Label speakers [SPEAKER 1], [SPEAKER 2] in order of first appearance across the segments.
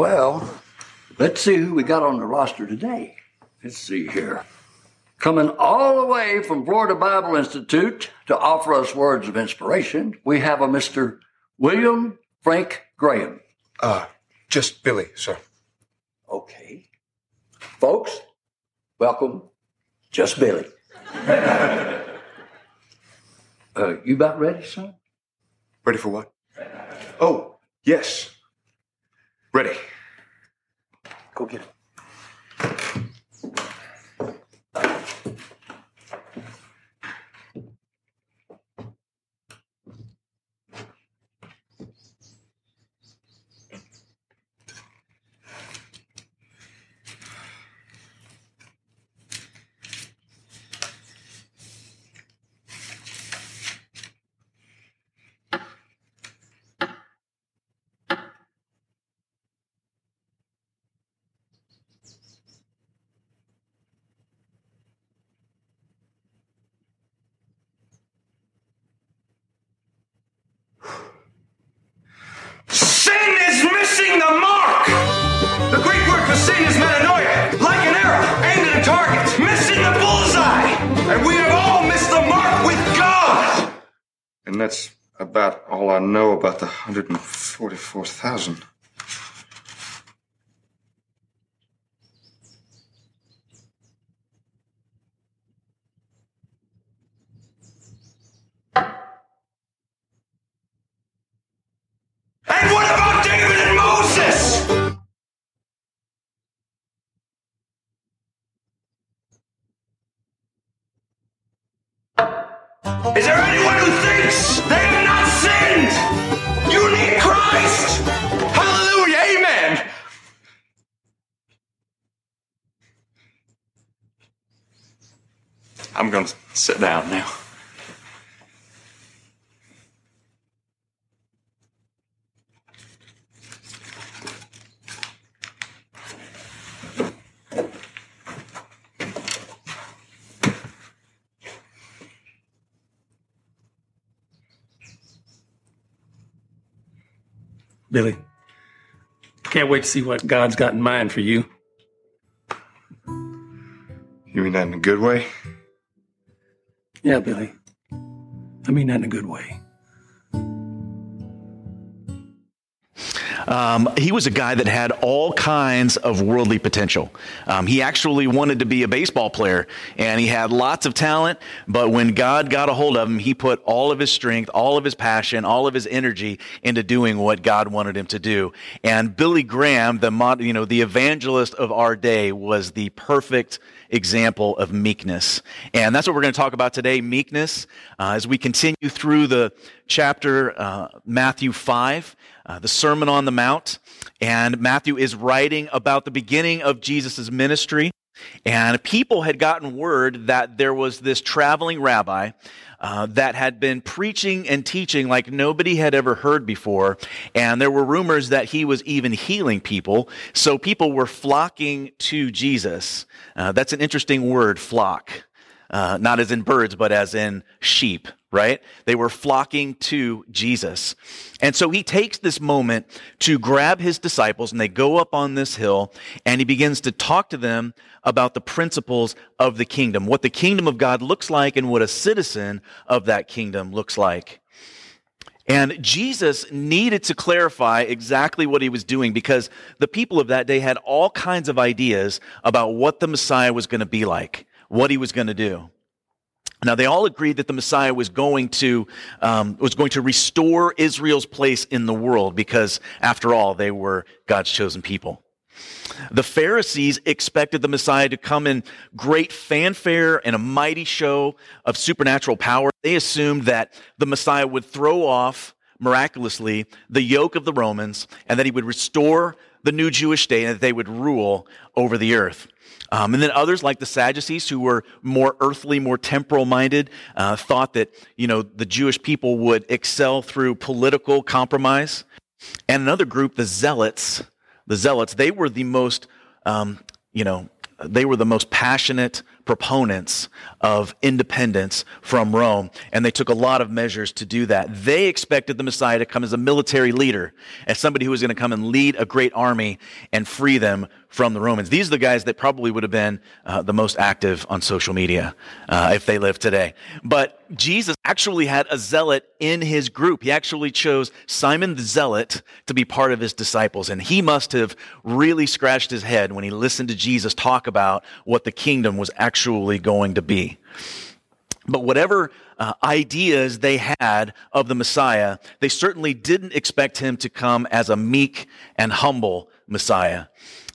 [SPEAKER 1] Well, let's see who we got on the roster today. Let's see here. Coming all the way from Florida Bible Institute to offer us words of inspiration, we have a Mr. William Frank Graham.
[SPEAKER 2] Uh, just Billy, sir.
[SPEAKER 1] Okay. Folks, welcome, just Billy. uh, you about ready, son?
[SPEAKER 2] Ready for what? Oh, yes. Ready.
[SPEAKER 1] Go get it.
[SPEAKER 2] I'm gonna sit down now.
[SPEAKER 3] Billy. Can't wait to see what God's got in mind for you.
[SPEAKER 2] You mean that in a good way?
[SPEAKER 3] Yeah, Billy. I mean that in a good way.
[SPEAKER 4] Um, he was a guy that had all kinds of worldly potential. Um, he actually wanted to be a baseball player, and he had lots of talent. But when God got a hold of him, he put all of his strength, all of his passion, all of his energy into doing what God wanted him to do. And Billy Graham, the mod, you know the evangelist of our day, was the perfect example of meekness. And that's what we're going to talk about today meekness. Uh, as we continue through the chapter, uh, Matthew 5, uh, the Sermon on the Mount. And Matthew is writing about the beginning of Jesus' ministry. And people had gotten word that there was this traveling rabbi uh, that had been preaching and teaching like nobody had ever heard before. And there were rumors that he was even healing people. So people were flocking to Jesus. Uh, that's an interesting word, flock. Uh, not as in birds, but as in sheep, right? They were flocking to Jesus. And so he takes this moment to grab his disciples and they go up on this hill and he begins to talk to them about the principles of the kingdom, what the kingdom of God looks like and what a citizen of that kingdom looks like. And Jesus needed to clarify exactly what he was doing because the people of that day had all kinds of ideas about what the Messiah was going to be like what he was going to do. Now they all agreed that the Messiah was going to um, was going to restore Israel's place in the world because, after all, they were God's chosen people. The Pharisees expected the Messiah to come in great fanfare and a mighty show of supernatural power. They assumed that the Messiah would throw off miraculously the yoke of the Romans and that he would restore the new Jewish state and that they would rule over the earth. Um, and then others, like the Sadducees, who were more earthly, more temporal minded, uh, thought that you know the Jewish people would excel through political compromise. And another group, the Zealots, the Zealots, they were the most, um, you know, they were the most passionate, proponents of independence from Rome, and they took a lot of measures to do that. They expected the Messiah to come as a military leader, as somebody who was going to come and lead a great army and free them from the Romans. These are the guys that probably would have been uh, the most active on social media uh, if they lived today. But Jesus actually had a zealot in his group. He actually chose Simon the Zealot to be part of his disciples. And he must have really scratched his head when he listened to Jesus talk about what the kingdom was actually going to be. But whatever uh, ideas they had of the Messiah, they certainly didn't expect him to come as a meek and humble Messiah.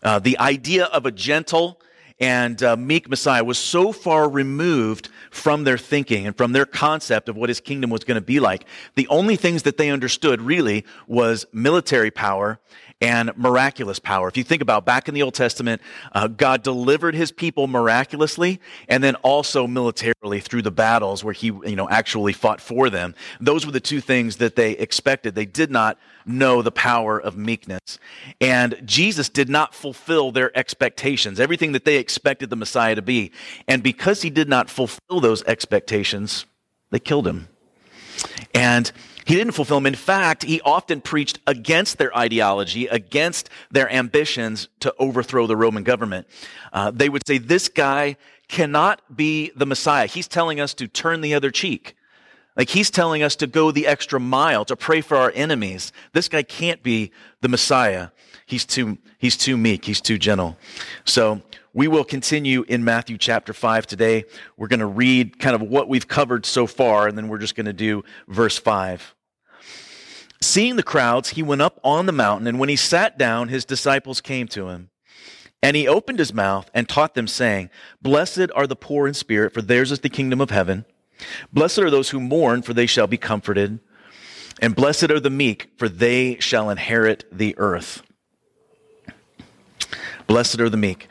[SPEAKER 4] Uh, the idea of a gentle and uh, meek Messiah was so far removed from their thinking and from their concept of what his kingdom was going to be like. The only things that they understood really was military power and miraculous power. If you think about back in the Old Testament, uh, God delivered his people miraculously and then also militarily through the battles where he, you know, actually fought for them. Those were the two things that they expected. They did not know the power of meekness. And Jesus did not fulfill their expectations, everything that they expected the Messiah to be. And because he did not fulfill those expectations, they killed him. And he didn't fulfill them. In fact, he often preached against their ideology, against their ambitions to overthrow the Roman government. Uh, they would say, This guy cannot be the Messiah. He's telling us to turn the other cheek. Like he's telling us to go the extra mile, to pray for our enemies. This guy can't be the Messiah. He's too, he's too meek. He's too gentle. So we will continue in Matthew chapter 5 today. We're going to read kind of what we've covered so far, and then we're just going to do verse 5. Seeing the crowds, he went up on the mountain, and when he sat down, his disciples came to him. And he opened his mouth and taught them, saying, Blessed are the poor in spirit, for theirs is the kingdom of heaven. Blessed are those who mourn, for they shall be comforted. And blessed are the meek, for they shall inherit the earth. Blessed are the meek.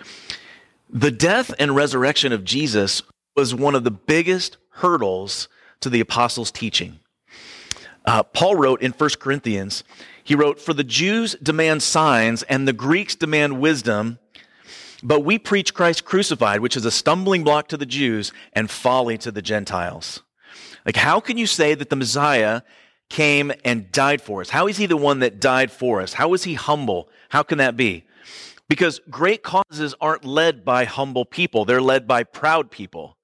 [SPEAKER 4] The death and resurrection of Jesus was one of the biggest hurdles to the apostles' teaching. Uh, Paul wrote in 1 Corinthians, he wrote, For the Jews demand signs and the Greeks demand wisdom, but we preach Christ crucified, which is a stumbling block to the Jews and folly to the Gentiles. Like, how can you say that the Messiah came and died for us? How is he the one that died for us? How is he humble? How can that be? Because great causes aren't led by humble people, they're led by proud people,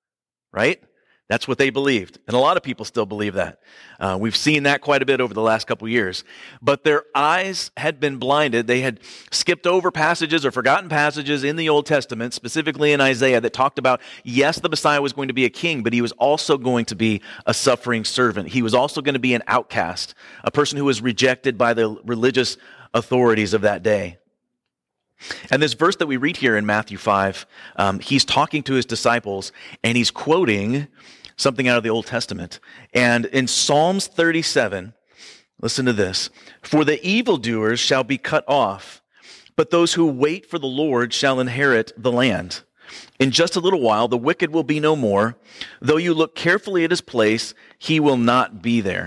[SPEAKER 4] right? That's what they believed. And a lot of people still believe that. Uh, we've seen that quite a bit over the last couple years. But their eyes had been blinded. They had skipped over passages or forgotten passages in the Old Testament, specifically in Isaiah, that talked about, yes, the Messiah was going to be a king, but he was also going to be a suffering servant. He was also going to be an outcast, a person who was rejected by the religious authorities of that day. And this verse that we read here in Matthew 5, um, he's talking to his disciples and he's quoting something out of the Old Testament. And in Psalms 37, listen to this For the evildoers shall be cut off, but those who wait for the Lord shall inherit the land. In just a little while, the wicked will be no more. Though you look carefully at his place, he will not be there.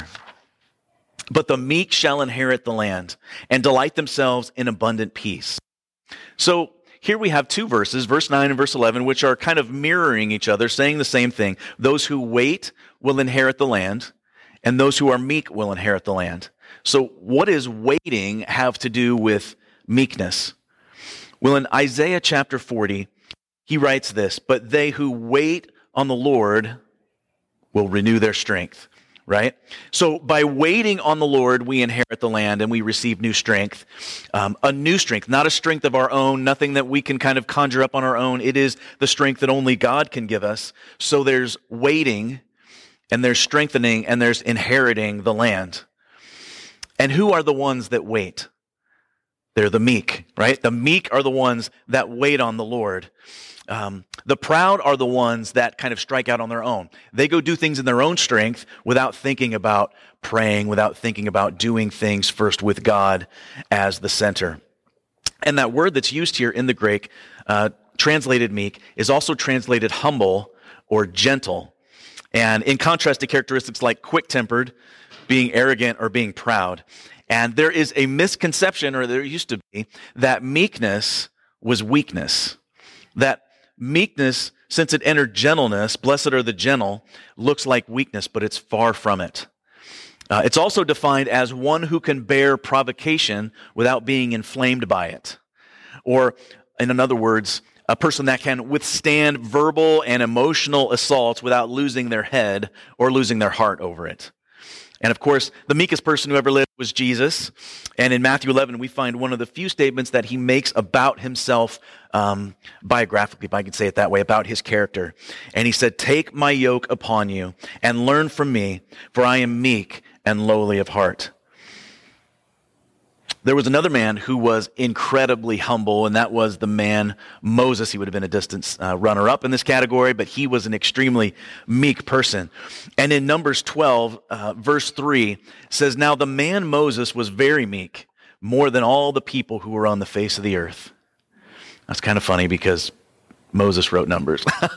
[SPEAKER 4] But the meek shall inherit the land and delight themselves in abundant peace. So here we have two verses, verse 9 and verse 11, which are kind of mirroring each other, saying the same thing. Those who wait will inherit the land, and those who are meek will inherit the land. So, what does waiting have to do with meekness? Well, in Isaiah chapter 40, he writes this But they who wait on the Lord will renew their strength right? So by waiting on the Lord, we inherit the land and we receive new strength. Um, a new strength, not a strength of our own, nothing that we can kind of conjure up on our own. It is the strength that only God can give us. So there's waiting and there's strengthening and there's inheriting the land. And who are the ones that wait? They're the meek, right? The meek are the ones that wait on the Lord. Um, the proud are the ones that kind of strike out on their own. They go do things in their own strength without thinking about praying, without thinking about doing things first with God as the center. And that word that's used here in the Greek, uh, translated meek, is also translated humble or gentle. And in contrast to characteristics like quick tempered, being arrogant, or being proud. And there is a misconception, or there used to be, that meekness was weakness. That meekness since it entered gentleness, blessed are the gentle, looks like weakness, but it's far from it. Uh, it's also defined as one who can bear provocation without being inflamed by it. Or, in other words, a person that can withstand verbal and emotional assaults without losing their head or losing their heart over it. And of course, the meekest person who ever lived was Jesus. And in Matthew 11, we find one of the few statements that he makes about himself um, biographically, if I can say it that way, about his character. And he said, Take my yoke upon you and learn from me, for I am meek and lowly of heart. There was another man who was incredibly humble, and that was the man Moses. He would have been a distance uh, runner up in this category, but he was an extremely meek person. And in Numbers 12, uh, verse 3 says, Now the man Moses was very meek, more than all the people who were on the face of the earth. That's kind of funny because Moses wrote Numbers.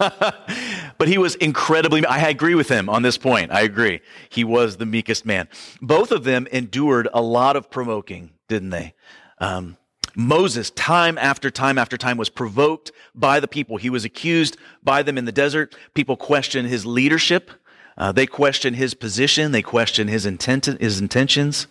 [SPEAKER 4] but he was incredibly, I agree with him on this point. I agree. He was the meekest man. Both of them endured a lot of provoking, didn't they? Um, Moses, time after time after time, was provoked by the people. He was accused by them in the desert. People questioned his leadership. Uh, they questioned his position. They questioned his intent, his intentions.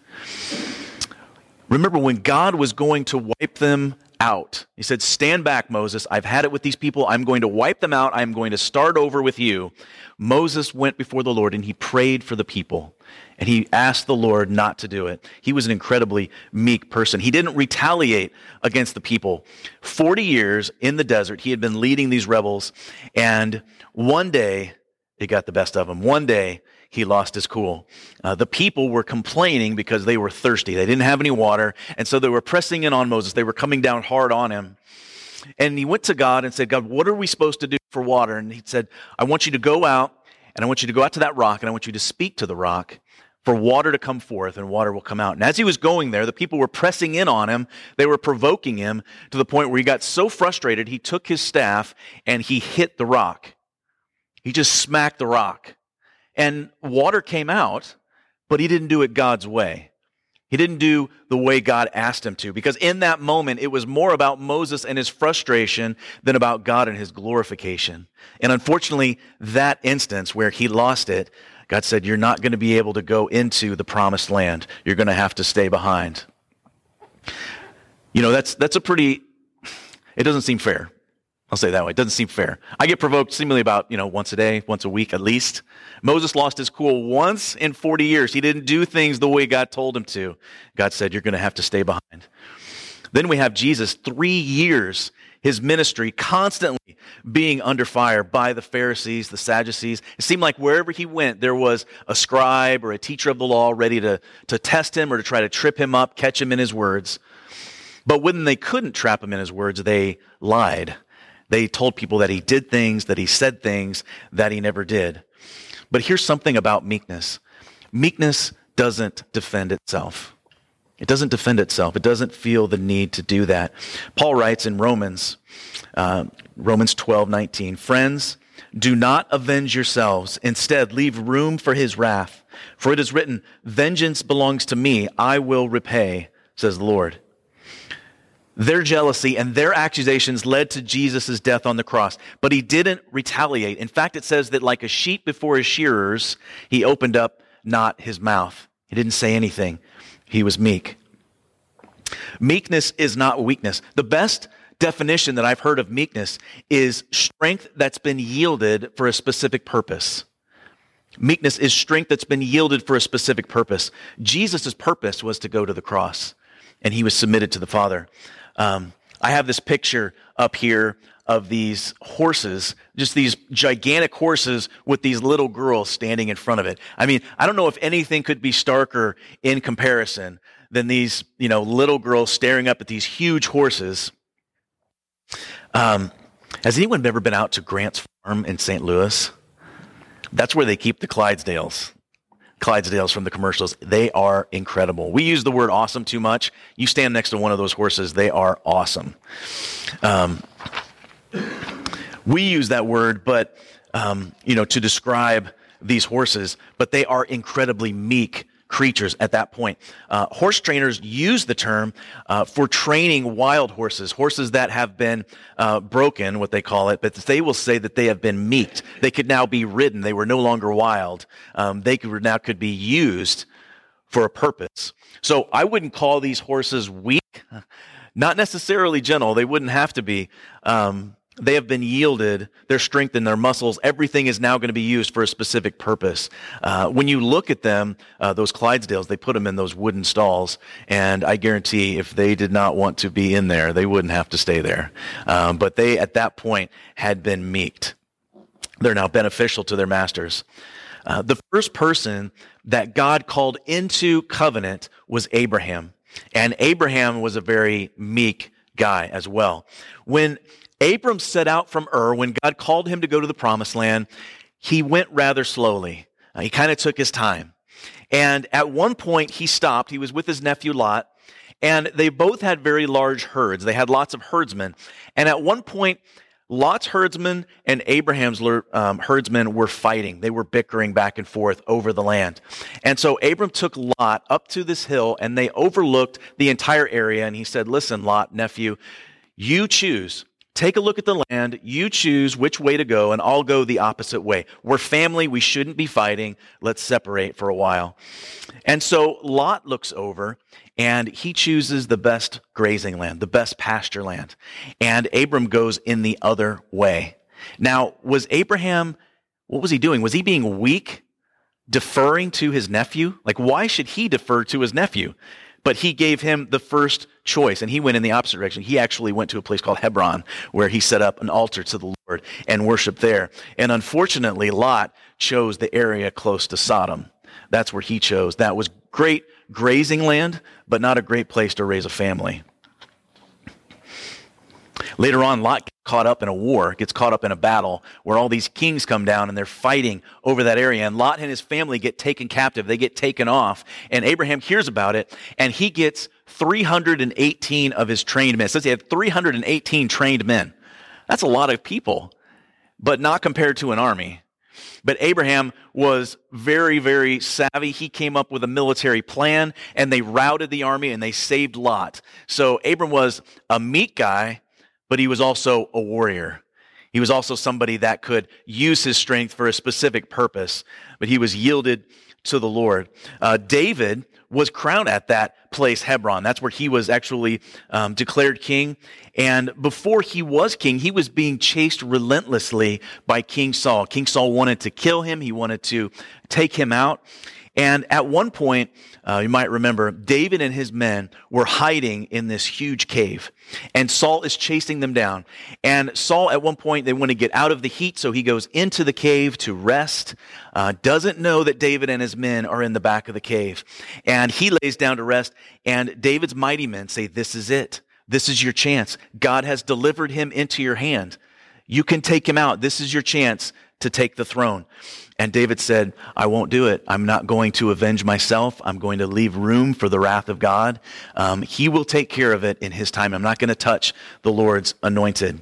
[SPEAKER 4] Remember when God was going to wipe them out. He said, Stand back, Moses. I've had it with these people. I'm going to wipe them out. I'm going to start over with you. Moses went before the Lord and he prayed for the people. And he asked the Lord not to do it. He was an incredibly meek person. He didn't retaliate against the people. 40 years in the desert, he had been leading these rebels. And one day, it got the best of him. One day, he lost his cool. Uh, the people were complaining because they were thirsty. They didn't have any water. And so they were pressing in on Moses. They were coming down hard on him. And he went to God and said, God, what are we supposed to do for water? And he said, I want you to go out and I want you to go out to that rock and I want you to speak to the rock for water to come forth and water will come out. And as he was going there, the people were pressing in on him. They were provoking him to the point where he got so frustrated, he took his staff and he hit the rock. He just smacked the rock and water came out, but he didn't do it God's way. He didn't do the way God asked him to because in that moment it was more about Moses and his frustration than about God and his glorification. And unfortunately, that instance where he lost it, God said, You're not going to be able to go into the promised land. You're going to have to stay behind. You know, that's, that's a pretty, it doesn't seem fair. I'll say that way. It doesn't seem fair. I get provoked seemingly about, you know, once a day, once a week at least. Moses lost his cool once in 40 years. He didn't do things the way God told him to. God said, You're going to have to stay behind. Then we have Jesus, three years, his ministry constantly being under fire by the Pharisees, the Sadducees. It seemed like wherever he went, there was a scribe or a teacher of the law ready to, to test him or to try to trip him up, catch him in his words. But when they couldn't trap him in his words, they lied. They told people that he did things, that he said things that he never did. But here's something about meekness meekness doesn't defend itself. It doesn't defend itself. It doesn't feel the need to do that. Paul writes in Romans, uh, Romans 12, 19, Friends, do not avenge yourselves. Instead, leave room for his wrath. For it is written, Vengeance belongs to me. I will repay, says the Lord. Their jealousy and their accusations led to Jesus' death on the cross, but he didn't retaliate. In fact, it says that like a sheep before his shearers, he opened up not his mouth. He didn't say anything. He was meek. Meekness is not weakness. The best definition that I've heard of meekness is strength that's been yielded for a specific purpose. Meekness is strength that's been yielded for a specific purpose. Jesus' purpose was to go to the cross, and he was submitted to the Father. Um, I have this picture up here of these horses, just these gigantic horses with these little girls standing in front of it. I mean, I don't know if anything could be starker in comparison than these, you know, little girls staring up at these huge horses. Um, has anyone ever been out to Grant's Farm in St. Louis? That's where they keep the Clydesdales. Clydesdales from the commercials. They are incredible. We use the word awesome too much. You stand next to one of those horses, they are awesome. Um, we use that word, but, um, you know, to describe these horses, but they are incredibly meek creatures at that point. Uh, horse trainers use the term uh, for training wild horses, horses that have been uh, broken, what they call it, but they will say that they have been meeked. They could now be ridden. They were no longer wild. Um, they could, now could be used for a purpose. So I wouldn't call these horses weak, not necessarily gentle. They wouldn't have to be. Um, they have been yielded their strength and their muscles. Everything is now going to be used for a specific purpose. Uh, when you look at them, uh, those Clydesdales, they put them in those wooden stalls, and I guarantee if they did not want to be in there, they wouldn't have to stay there. Um, but they, at that point, had been meeked. They're now beneficial to their masters. Uh, the first person that God called into covenant was Abraham, and Abraham was a very meek guy as well. When Abram set out from Ur when God called him to go to the promised land. He went rather slowly. Uh, he kind of took his time. And at one point, he stopped. He was with his nephew Lot, and they both had very large herds. They had lots of herdsmen. And at one point, Lot's herdsmen and Abraham's um, herdsmen were fighting. They were bickering back and forth over the land. And so Abram took Lot up to this hill and they overlooked the entire area. And he said, Listen, Lot, nephew, you choose Take a look at the land. You choose which way to go, and I'll go the opposite way. We're family. We shouldn't be fighting. Let's separate for a while. And so Lot looks over and he chooses the best grazing land, the best pasture land. And Abram goes in the other way. Now, was Abraham, what was he doing? Was he being weak, deferring to his nephew? Like, why should he defer to his nephew? But he gave him the first choice and he went in the opposite direction. He actually went to a place called Hebron where he set up an altar to the Lord and worshiped there. And unfortunately, Lot chose the area close to Sodom. That's where he chose. That was great grazing land, but not a great place to raise a family. Later on, Lot caught up in a war, gets caught up in a battle where all these kings come down and they're fighting over that area. And Lot and his family get taken captive. They get taken off. And Abraham hears about it and he gets 318 of his trained men. It says he had 318 trained men. That's a lot of people, but not compared to an army. But Abraham was very, very savvy. He came up with a military plan and they routed the army and they saved Lot. So Abram was a meek guy but he was also a warrior. He was also somebody that could use his strength for a specific purpose, but he was yielded to the Lord. Uh, David was crowned at that place, Hebron. That's where he was actually um, declared king. And before he was king, he was being chased relentlessly by King Saul. King Saul wanted to kill him, he wanted to take him out. And at one point, uh, you might remember, David and his men were hiding in this huge cave. And Saul is chasing them down. And Saul, at one point, they want to get out of the heat, so he goes into the cave to rest. Uh, doesn't know that David and his men are in the back of the cave. And he lays down to rest. And David's mighty men say, This is it. This is your chance. God has delivered him into your hand. You can take him out. This is your chance to take the throne. And David said, I won't do it. I'm not going to avenge myself. I'm going to leave room for the wrath of God. Um, he will take care of it in his time. I'm not going to touch the Lord's anointed.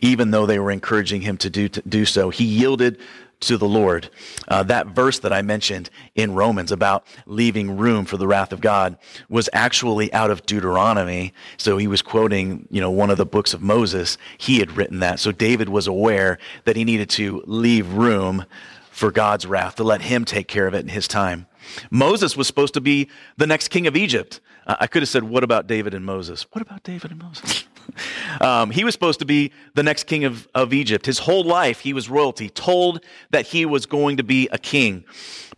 [SPEAKER 4] Even though they were encouraging him to do, to do so, he yielded to the Lord. Uh, that verse that I mentioned in Romans about leaving room for the wrath of God was actually out of Deuteronomy. So he was quoting, you know, one of the books of Moses. He had written that. So David was aware that he needed to leave room for God's wrath, to let him take care of it in his time. Moses was supposed to be the next king of Egypt. I could have said, What about David and Moses? What about David and Moses? um, he was supposed to be the next king of, of Egypt. His whole life, he was royalty, told that he was going to be a king.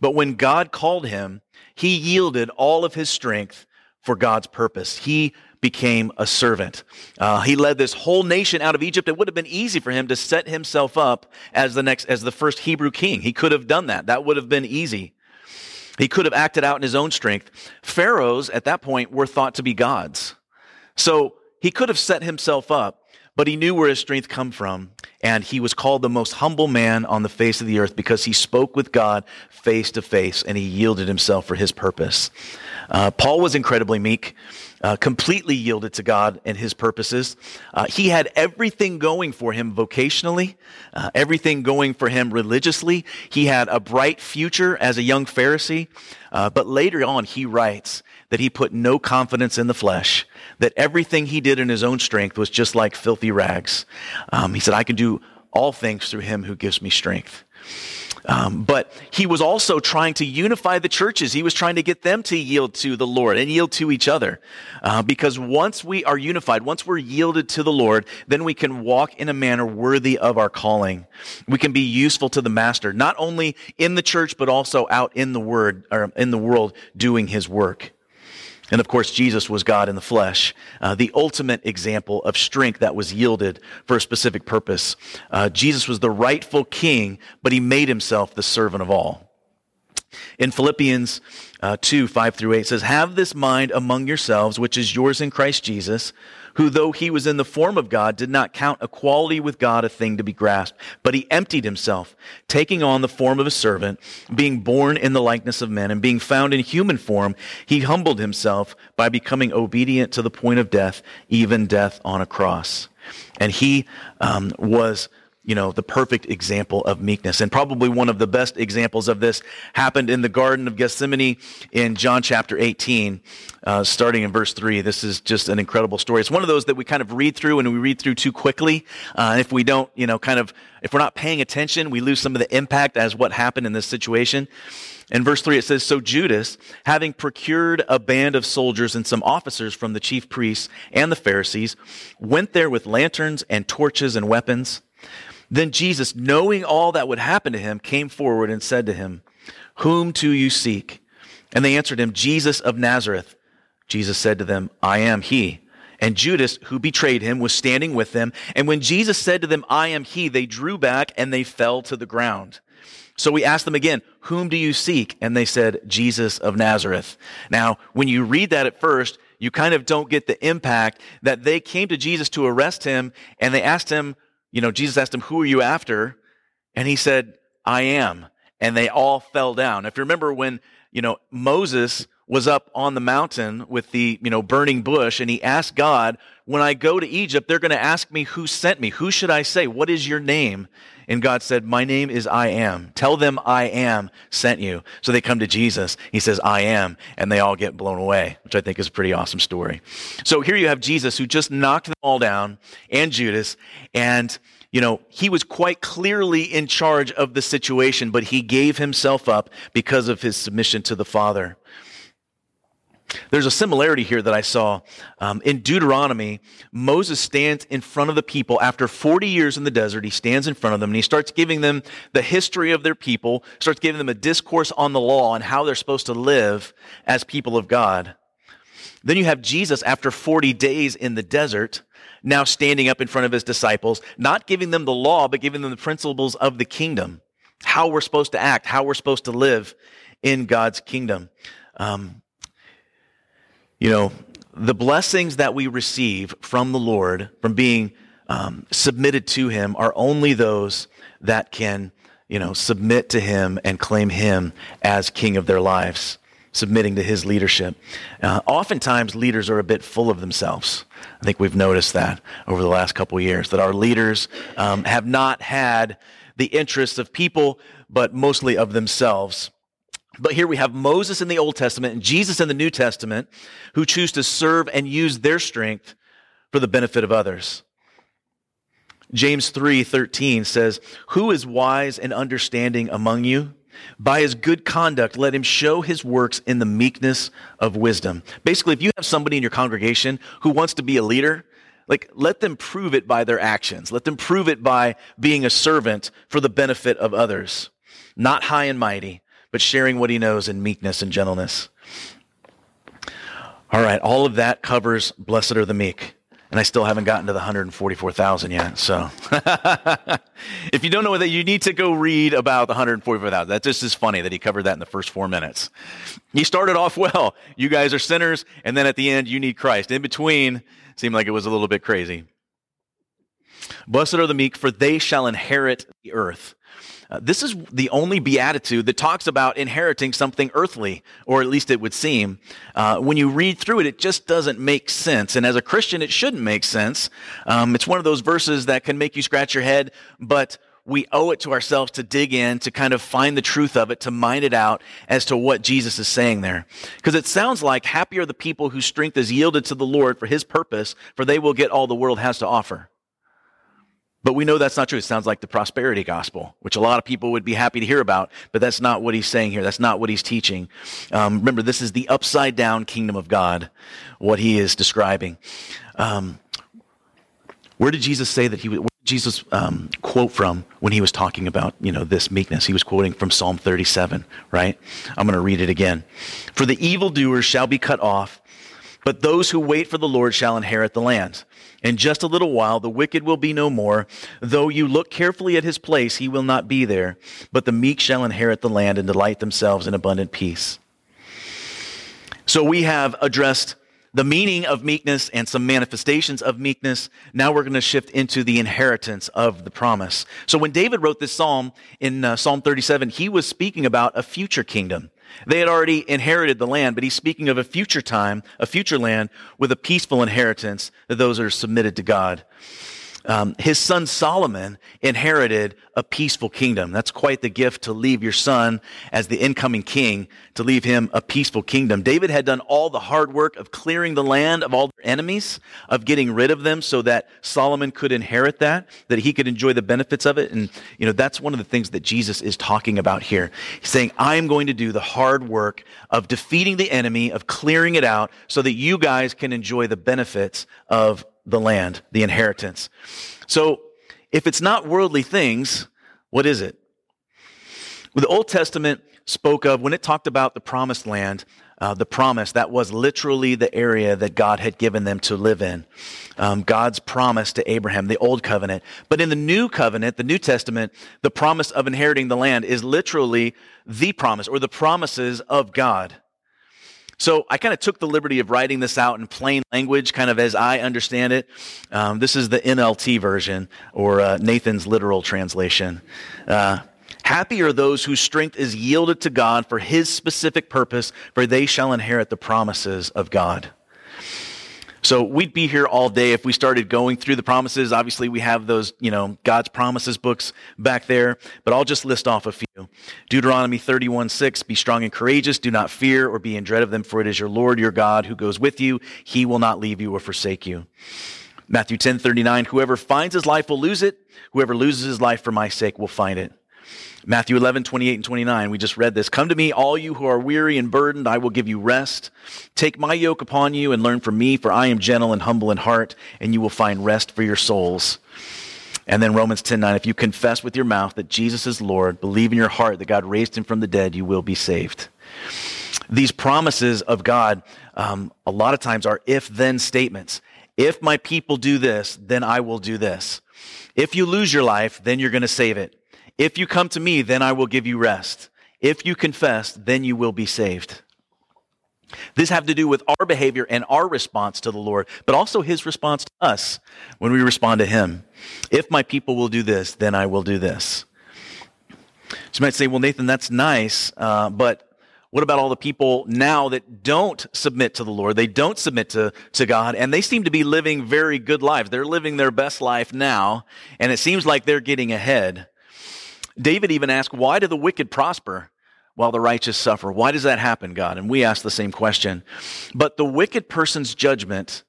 [SPEAKER 4] But when God called him, he yielded all of his strength for God's purpose. He became a servant. Uh, he led this whole nation out of Egypt. It would have been easy for him to set himself up as the next, as the first Hebrew king. He could have done that. That would have been easy. He could have acted out in his own strength. Pharaohs at that point were thought to be gods. So he could have set himself up, but he knew where his strength come from, and he was called the most humble man on the face of the earth because he spoke with God face to face, and he yielded himself for his purpose. Uh, Paul was incredibly meek, uh, completely yielded to God and his purposes. Uh, he had everything going for him vocationally, uh, everything going for him religiously. He had a bright future as a young Pharisee, uh, but later on he writes that he put no confidence in the flesh, that everything he did in his own strength was just like filthy rags. Um, he said, I can do all things through him who gives me strength. Um, but he was also trying to unify the churches. He was trying to get them to yield to the Lord and yield to each other. Uh, because once we are unified, once we're yielded to the Lord, then we can walk in a manner worthy of our calling. We can be useful to the master, not only in the church, but also out in the word or in the world doing his work. And of course, Jesus was God in the flesh, uh, the ultimate example of strength that was yielded for a specific purpose. Uh, Jesus was the rightful king, but he made himself the servant of all. In Philippians uh, 2, 5 through 8 says, Have this mind among yourselves, which is yours in Christ Jesus, who, though he was in the form of God, did not count equality with God a thing to be grasped, but he emptied himself, taking on the form of a servant, being born in the likeness of men, and being found in human form, he humbled himself by becoming obedient to the point of death, even death on a cross. And he um, was you know, the perfect example of meekness. And probably one of the best examples of this happened in the Garden of Gethsemane in John chapter 18, uh, starting in verse 3. This is just an incredible story. It's one of those that we kind of read through and we read through too quickly. Uh, if we don't, you know, kind of, if we're not paying attention, we lose some of the impact as what happened in this situation. In verse 3, it says, So Judas, having procured a band of soldiers and some officers from the chief priests and the Pharisees, went there with lanterns and torches and weapons. Then Jesus, knowing all that would happen to him, came forward and said to him, Whom do you seek? And they answered him, Jesus of Nazareth. Jesus said to them, I am he. And Judas, who betrayed him, was standing with them. And when Jesus said to them, I am he, they drew back and they fell to the ground. So we asked them again, Whom do you seek? And they said, Jesus of Nazareth. Now, when you read that at first, you kind of don't get the impact that they came to Jesus to arrest him and they asked him, you know, Jesus asked him, Who are you after? And he said, I am. And they all fell down. If you remember when, you know, Moses was up on the mountain with the, you know, burning bush and he asked God, when I go to Egypt, they're going to ask me who sent me. Who should I say? What is your name? And God said, my name is I am. Tell them I am sent you. So they come to Jesus. He says, I am. And they all get blown away, which I think is a pretty awesome story. So here you have Jesus who just knocked them all down and Judas. And you know, he was quite clearly in charge of the situation, but he gave himself up because of his submission to the Father. There's a similarity here that I saw. Um, in Deuteronomy, Moses stands in front of the people after 40 years in the desert. He stands in front of them and he starts giving them the history of their people, starts giving them a discourse on the law and how they're supposed to live as people of God. Then you have Jesus after 40 days in the desert, now standing up in front of his disciples, not giving them the law, but giving them the principles of the kingdom, how we're supposed to act, how we're supposed to live in God's kingdom. Um, you know, the blessings that we receive from the Lord, from being um, submitted to Him, are only those that can, you know, submit to Him and claim Him as King of their lives, submitting to His leadership. Uh, oftentimes, leaders are a bit full of themselves. I think we've noticed that over the last couple of years, that our leaders um, have not had the interests of people, but mostly of themselves. But here we have Moses in the Old Testament and Jesus in the New Testament who choose to serve and use their strength for the benefit of others. James 3:13 says, "Who is wise and understanding among you? By his good conduct let him show his works in the meekness of wisdom." Basically, if you have somebody in your congregation who wants to be a leader, like let them prove it by their actions. Let them prove it by being a servant for the benefit of others. Not high and mighty, but sharing what he knows in meekness and gentleness. All right, all of that covers blessed are the meek. And I still haven't gotten to the 144,000 yet. So if you don't know that, you need to go read about the 144,000. That just is funny that he covered that in the first four minutes. He started off well. You guys are sinners. And then at the end, you need Christ. In between, seemed like it was a little bit crazy. Blessed are the meek, for they shall inherit the earth. Uh, this is the only beatitude that talks about inheriting something earthly, or at least it would seem. Uh, when you read through it, it just doesn't make sense. And as a Christian, it shouldn't make sense. Um, it's one of those verses that can make you scratch your head, but we owe it to ourselves to dig in, to kind of find the truth of it, to mine it out as to what Jesus is saying there. Because it sounds like happy are the people whose strength is yielded to the Lord for his purpose, for they will get all the world has to offer. But we know that's not true. It sounds like the prosperity gospel, which a lot of people would be happy to hear about, but that's not what he's saying here. That's not what he's teaching. Um, remember, this is the upside down kingdom of God, what he is describing. Um, where did Jesus say that he would? Jesus um, quote from when he was talking about you know this meekness? He was quoting from Psalm 37, right? I'm going to read it again. For the evildoers shall be cut off, but those who wait for the Lord shall inherit the land. In just a little while, the wicked will be no more. Though you look carefully at his place, he will not be there. But the meek shall inherit the land and delight themselves in abundant peace. So we have addressed the meaning of meekness and some manifestations of meekness. Now we're going to shift into the inheritance of the promise. So when David wrote this psalm in uh, Psalm 37, he was speaking about a future kingdom. They had already inherited the land, but he's speaking of a future time, a future land with a peaceful inheritance that those are submitted to God. Um, his son Solomon inherited a peaceful kingdom. That's quite the gift to leave your son as the incoming king, to leave him a peaceful kingdom. David had done all the hard work of clearing the land of all their enemies, of getting rid of them so that Solomon could inherit that, that he could enjoy the benefits of it. And, you know, that's one of the things that Jesus is talking about here. He's saying, I am going to do the hard work of defeating the enemy, of clearing it out so that you guys can enjoy the benefits of the land, the inheritance. So if it's not worldly things, what is it? Well, the Old Testament spoke of, when it talked about the promised land, uh, the promise, that was literally the area that God had given them to live in. Um, God's promise to Abraham, the old covenant. But in the new covenant, the New Testament, the promise of inheriting the land is literally the promise or the promises of God. So I kind of took the liberty of writing this out in plain language, kind of as I understand it. Um, this is the NLT version, or uh, Nathan's literal translation. Uh, Happy are those whose strength is yielded to God for his specific purpose, for they shall inherit the promises of God. So we'd be here all day if we started going through the promises. Obviously, we have those, you know, God's promises books back there, but I'll just list off a few. Deuteronomy 31 6, be strong and courageous. Do not fear or be in dread of them, for it is your Lord, your God, who goes with you. He will not leave you or forsake you. Matthew 10 39, whoever finds his life will lose it. Whoever loses his life for my sake will find it. Matthew 11, 28 and 29. We just read this. Come to me, all you who are weary and burdened. I will give you rest. Take my yoke upon you and learn from me, for I am gentle and humble in heart, and you will find rest for your souls. And then Romans 10, 9. If you confess with your mouth that Jesus is Lord, believe in your heart that God raised him from the dead, you will be saved. These promises of God, um, a lot of times are if then statements. If my people do this, then I will do this. If you lose your life, then you're going to save it. If you come to me, then I will give you rest. If you confess, then you will be saved. This have to do with our behavior and our response to the Lord, but also his response to us when we respond to him. If my people will do this, then I will do this. So you might say, well, Nathan, that's nice, uh, but what about all the people now that don't submit to the Lord? They don't submit to, to God, and they seem to be living very good lives. They're living their best life now, and it seems like they're getting ahead. David even asked, Why do the wicked prosper while the righteous suffer? Why does that happen, God? And we ask the same question. But the wicked person's judgment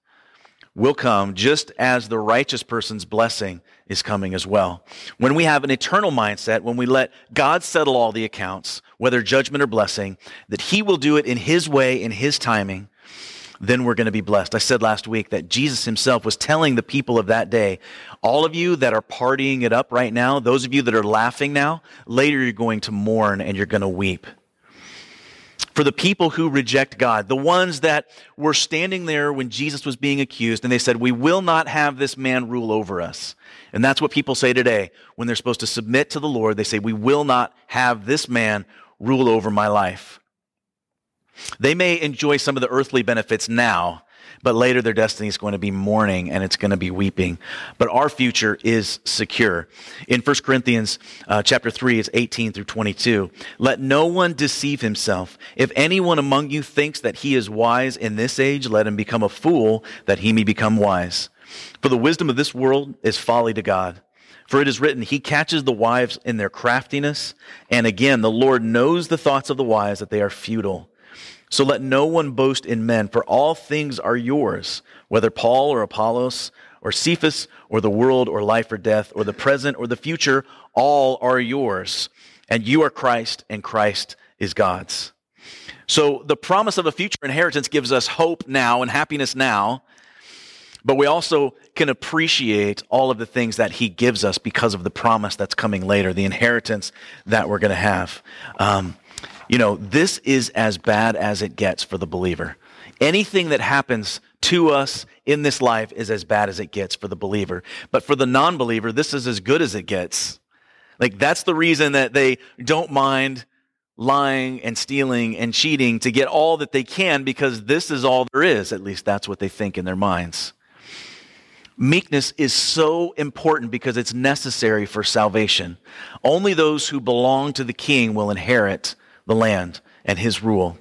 [SPEAKER 4] will come just as the righteous person's blessing is coming as well. When we have an eternal mindset, when we let God settle all the accounts, whether judgment or blessing, that He will do it in His way, in His timing, then we're going to be blessed. I said last week that Jesus himself was telling the people of that day, all of you that are partying it up right now, those of you that are laughing now, later you're going to mourn and you're going to weep. For the people who reject God, the ones that were standing there when Jesus was being accused and they said, We will not have this man rule over us. And that's what people say today when they're supposed to submit to the Lord. They say, We will not have this man rule over my life. They may enjoy some of the earthly benefits now, But later, their destiny is going to be mourning and it's going to be weeping. But our future is secure. In 1 Corinthians uh, chapter 3, it's 18 through 22. Let no one deceive himself. If anyone among you thinks that he is wise in this age, let him become a fool that he may become wise. For the wisdom of this world is folly to God. For it is written, He catches the wives in their craftiness. And again, the Lord knows the thoughts of the wise that they are futile. So let no one boast in men, for all things are yours, whether Paul or Apollos or Cephas or the world or life or death or the present or the future, all are yours. And you are Christ and Christ is God's. So the promise of a future inheritance gives us hope now and happiness now, but we also can appreciate all of the things that he gives us because of the promise that's coming later, the inheritance that we're going to have. Um, you know, this is as bad as it gets for the believer. Anything that happens to us in this life is as bad as it gets for the believer. But for the non believer, this is as good as it gets. Like, that's the reason that they don't mind lying and stealing and cheating to get all that they can because this is all there is. At least that's what they think in their minds. Meekness is so important because it's necessary for salvation. Only those who belong to the king will inherit the land and his rule.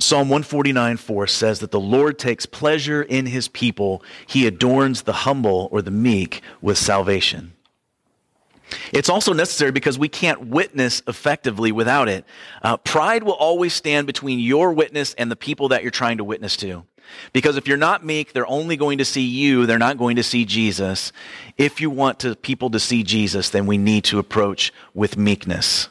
[SPEAKER 4] Psalm 149 4 says that the Lord takes pleasure in his people. He adorns the humble or the meek with salvation. It's also necessary because we can't witness effectively without it. Uh, pride will always stand between your witness and the people that you're trying to witness to. Because if you're not meek, they're only going to see you, they're not going to see Jesus. If you want to, people to see Jesus, then we need to approach with meekness.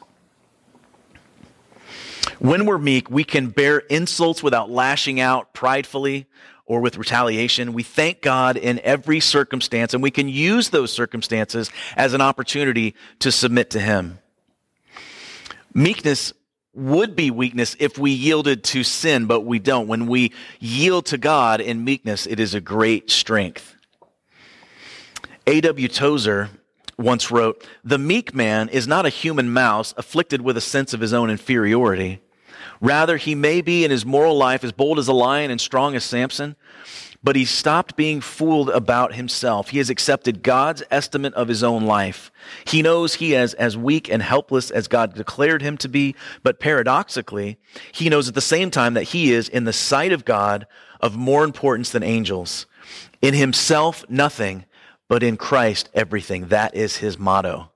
[SPEAKER 4] When we're meek, we can bear insults without lashing out pridefully or with retaliation. We thank God in every circumstance, and we can use those circumstances as an opportunity to submit to Him. Meekness would be weakness if we yielded to sin, but we don't. When we yield to God in meekness, it is a great strength. A.W. Tozer once wrote, The meek man is not a human mouse afflicted with a sense of his own inferiority. Rather, he may be in his moral life as bold as a lion and strong as Samson, but he stopped being fooled about himself. He has accepted God's estimate of his own life. He knows he is as weak and helpless as God declared him to be, but paradoxically, he knows at the same time that he is, in the sight of God, of more importance than angels. In himself, nothing, but in Christ, everything. That is his motto.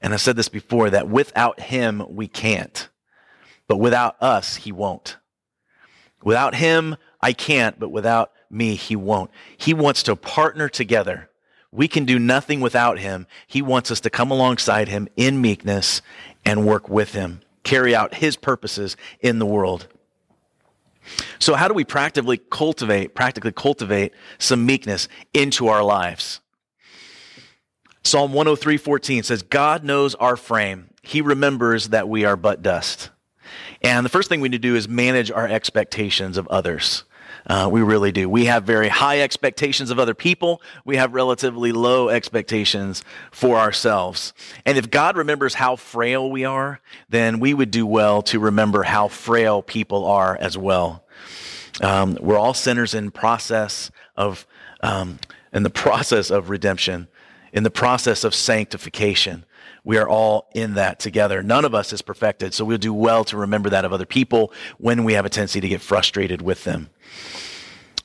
[SPEAKER 4] And I said this before that without him, we can't. But without us, he won't. Without him, I can't, but without me, he won't. He wants to partner together. We can do nothing without him. He wants us to come alongside him in meekness and work with him, carry out his purposes in the world. So how do we practically cultivate, practically cultivate some meekness into our lives? Psalm 103:14 says, "God knows our frame. He remembers that we are but dust." And the first thing we need to do is manage our expectations of others. Uh, we really do. We have very high expectations of other people. We have relatively low expectations for ourselves. And if God remembers how frail we are, then we would do well to remember how frail people are as well. Um, we're all sinners in process of um, in the process of redemption, in the process of sanctification we are all in that together. None of us is perfected, so we'll do well to remember that of other people when we have a tendency to get frustrated with them.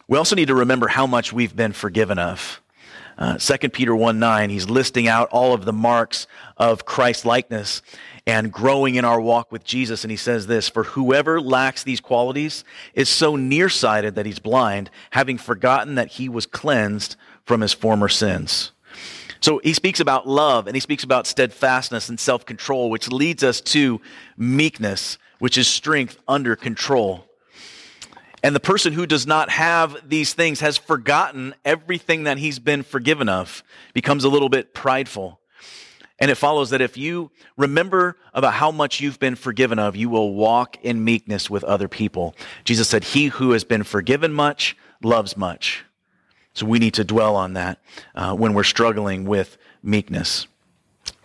[SPEAKER 4] We also need to remember how much we've been forgiven of. Uh, 2 Peter 1 9, he's listing out all of the marks of Christ likeness and growing in our walk with Jesus. And he says this For whoever lacks these qualities is so nearsighted that he's blind, having forgotten that he was cleansed from his former sins. So he speaks about love and he speaks about steadfastness and self control, which leads us to meekness, which is strength under control. And the person who does not have these things has forgotten everything that he's been forgiven of, becomes a little bit prideful. And it follows that if you remember about how much you've been forgiven of, you will walk in meekness with other people. Jesus said, He who has been forgiven much loves much. So we need to dwell on that uh, when we're struggling with meekness.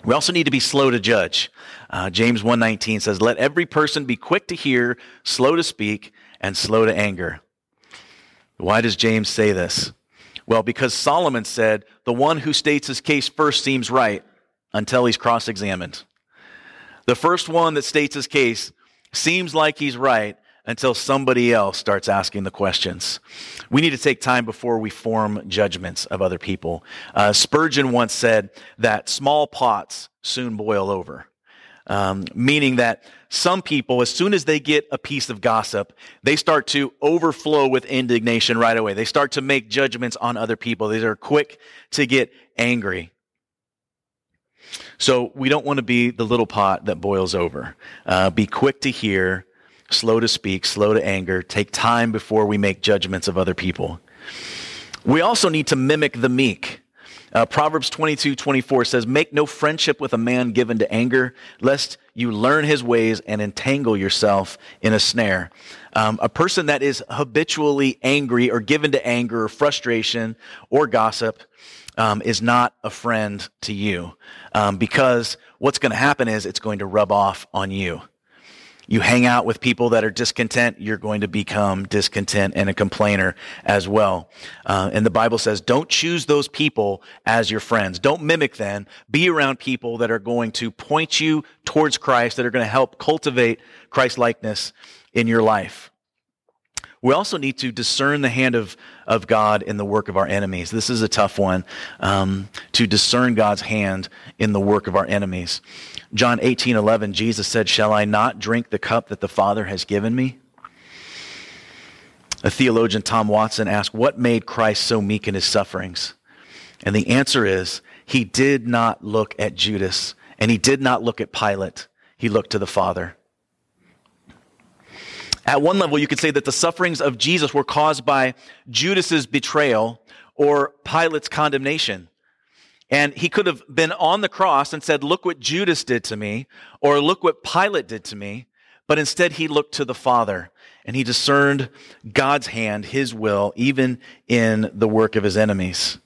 [SPEAKER 4] We also need to be slow to judge. Uh, James 1:19 says, "Let every person be quick to hear, slow to speak, and slow to anger." Why does James say this? Well, because Solomon said, the one who states his case first seems right until he's cross examined. The first one that states his case seems like he's right until somebody else starts asking the questions. We need to take time before we form judgments of other people. Uh, Spurgeon once said that small pots soon boil over. Um, meaning that some people, as soon as they get a piece of gossip, they start to overflow with indignation right away. They start to make judgments on other people. They are quick to get angry. So we don't want to be the little pot that boils over. Uh, be quick to hear, slow to speak, slow to anger. Take time before we make judgments of other people. We also need to mimic the meek. Uh, Proverbs 22, 24 says, Make no friendship with a man given to anger, lest you learn his ways and entangle yourself in a snare. Um, a person that is habitually angry or given to anger or frustration or gossip um, is not a friend to you um, because what's going to happen is it's going to rub off on you you hang out with people that are discontent, you're going to become discontent and a complainer as well. Uh, and the Bible says, don't choose those people as your friends. Don't mimic them. Be around people that are going to point you towards Christ, that are going to help cultivate Christ likeness in your life. We also need to discern the hand of, of God in the work of our enemies. This is a tough one um, to discern God's hand in the work of our enemies. John 18, 11, Jesus said, Shall I not drink the cup that the Father has given me? A theologian, Tom Watson, asked, What made Christ so meek in his sufferings? And the answer is, He did not look at Judas, and He did not look at Pilate. He looked to the Father. At one level, you could say that the sufferings of Jesus were caused by Judas's betrayal or Pilate's condemnation. And he could have been on the cross and said, Look what Judas did to me, or look what Pilate did to me. But instead, he looked to the Father and he discerned God's hand, his will, even in the work of his enemies.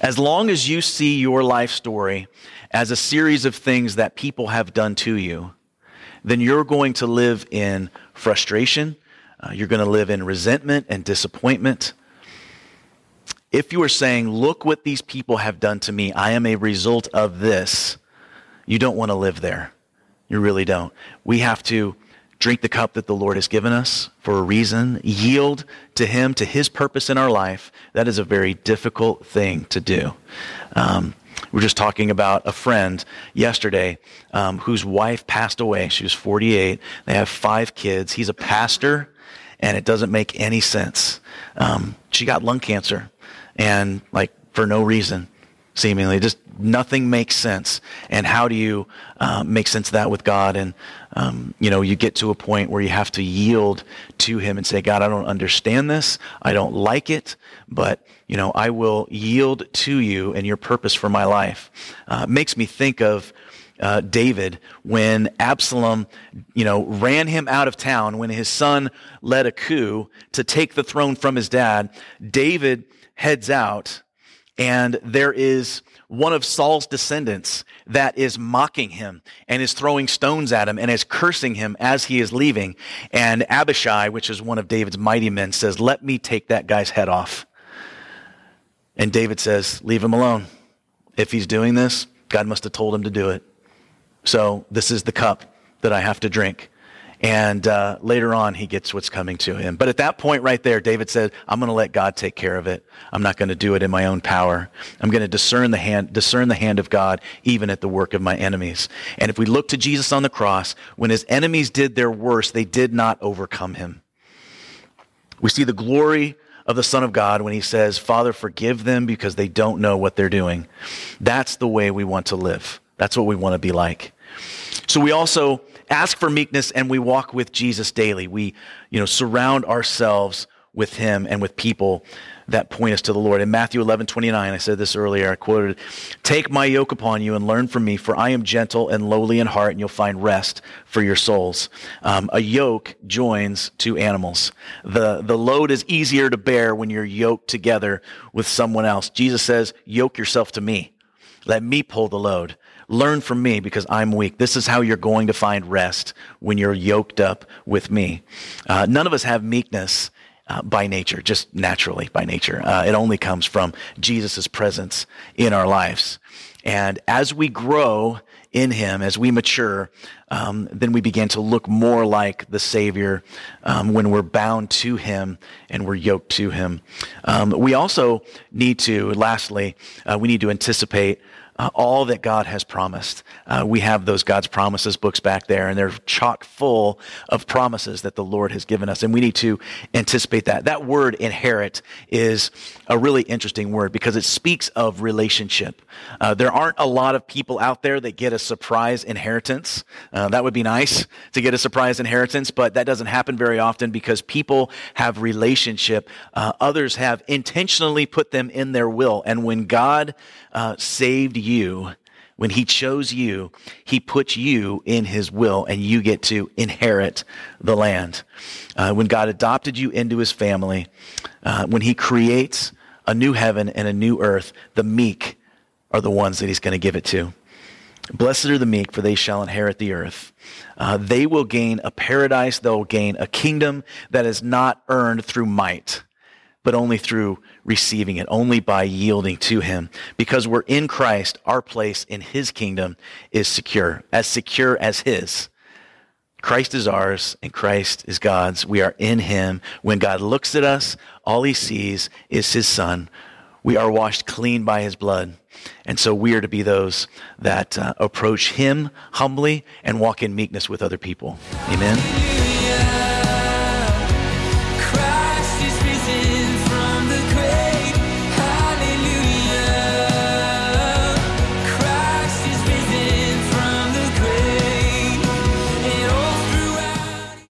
[SPEAKER 4] As long as you see your life story as a series of things that people have done to you, then you're going to live in frustration. Uh, you're going to live in resentment and disappointment. If you are saying, look what these people have done to me, I am a result of this, you don't want to live there. You really don't. We have to drink the cup that the Lord has given us for a reason, yield to Him, to His purpose in our life. That is a very difficult thing to do. Um, we are just talking about a friend yesterday um, whose wife passed away. She was 48. They have five kids. He's a pastor, and it doesn't make any sense. Um, she got lung cancer and like for no reason, seemingly. Just nothing makes sense. And how do you uh, make sense of that with God? And, um, you know, you get to a point where you have to yield to Him and say, God, I don't understand this. I don't like it, but, you know, I will yield to you and your purpose for my life. Uh, makes me think of uh, David when Absalom, you know, ran him out of town when his son led a coup to take the throne from his dad. David heads out and there is one of Saul's descendants that is mocking him and is throwing stones at him and is cursing him as he is leaving. And Abishai, which is one of David's mighty men, says, Let me take that guy's head off. And David says, Leave him alone. If he's doing this, God must have told him to do it. So this is the cup that I have to drink. And uh, later on, he gets what's coming to him. But at that point, right there, David said, "I'm going to let God take care of it. I'm not going to do it in my own power. I'm going to discern the hand, discern the hand of God, even at the work of my enemies." And if we look to Jesus on the cross, when his enemies did their worst, they did not overcome him. We see the glory of the Son of God when he says, "Father, forgive them because they don't know what they're doing." That's the way we want to live. That's what we want to be like. So we also ask for meekness and we walk with Jesus daily. We, you know, surround ourselves with him and with people that point us to the Lord. In Matthew 11, 29, I said this earlier, I quoted, Take my yoke upon you and learn from me, for I am gentle and lowly in heart, and you'll find rest for your souls. Um, a yoke joins two animals. The, the load is easier to bear when you're yoked together with someone else. Jesus says, Yoke yourself to me. Let me pull the load. Learn from me because I'm weak. This is how you're going to find rest when you're yoked up with me. Uh, none of us have meekness uh, by nature, just naturally by nature. Uh, it only comes from Jesus' presence in our lives. And as we grow in Him, as we mature, um, then we begin to look more like the Savior um, when we're bound to Him and we're yoked to Him. Um, we also need to, lastly, uh, we need to anticipate uh, all that God has promised. Uh, we have those God's promises books back there, and they're chock full of promises that the Lord has given us, and we need to anticipate that. That word inherit is a really interesting word because it speaks of relationship. Uh, there aren't a lot of people out there that get a surprise inheritance. Uh, that would be nice to get a surprise inheritance, but that doesn't happen very often because people have relationship. Uh, others have intentionally put them in their will, and when God uh, saved you, when he chose you, he put you in his will and you get to inherit the land. Uh, when God adopted you into his family, uh, when he creates a new heaven and a new earth, the meek are the ones that he's going to give it to. Blessed are the meek, for they shall inherit the earth. Uh, they will gain a paradise. They'll gain a kingdom that is not earned through might but only through receiving it, only by yielding to Him. Because we're in Christ, our place in His kingdom is secure, as secure as His. Christ is ours and Christ is God's. We are in Him. When God looks at us, all He sees is His Son. We are washed clean by His blood. And so we are to be those that uh, approach Him humbly and walk in meekness with other people. Amen.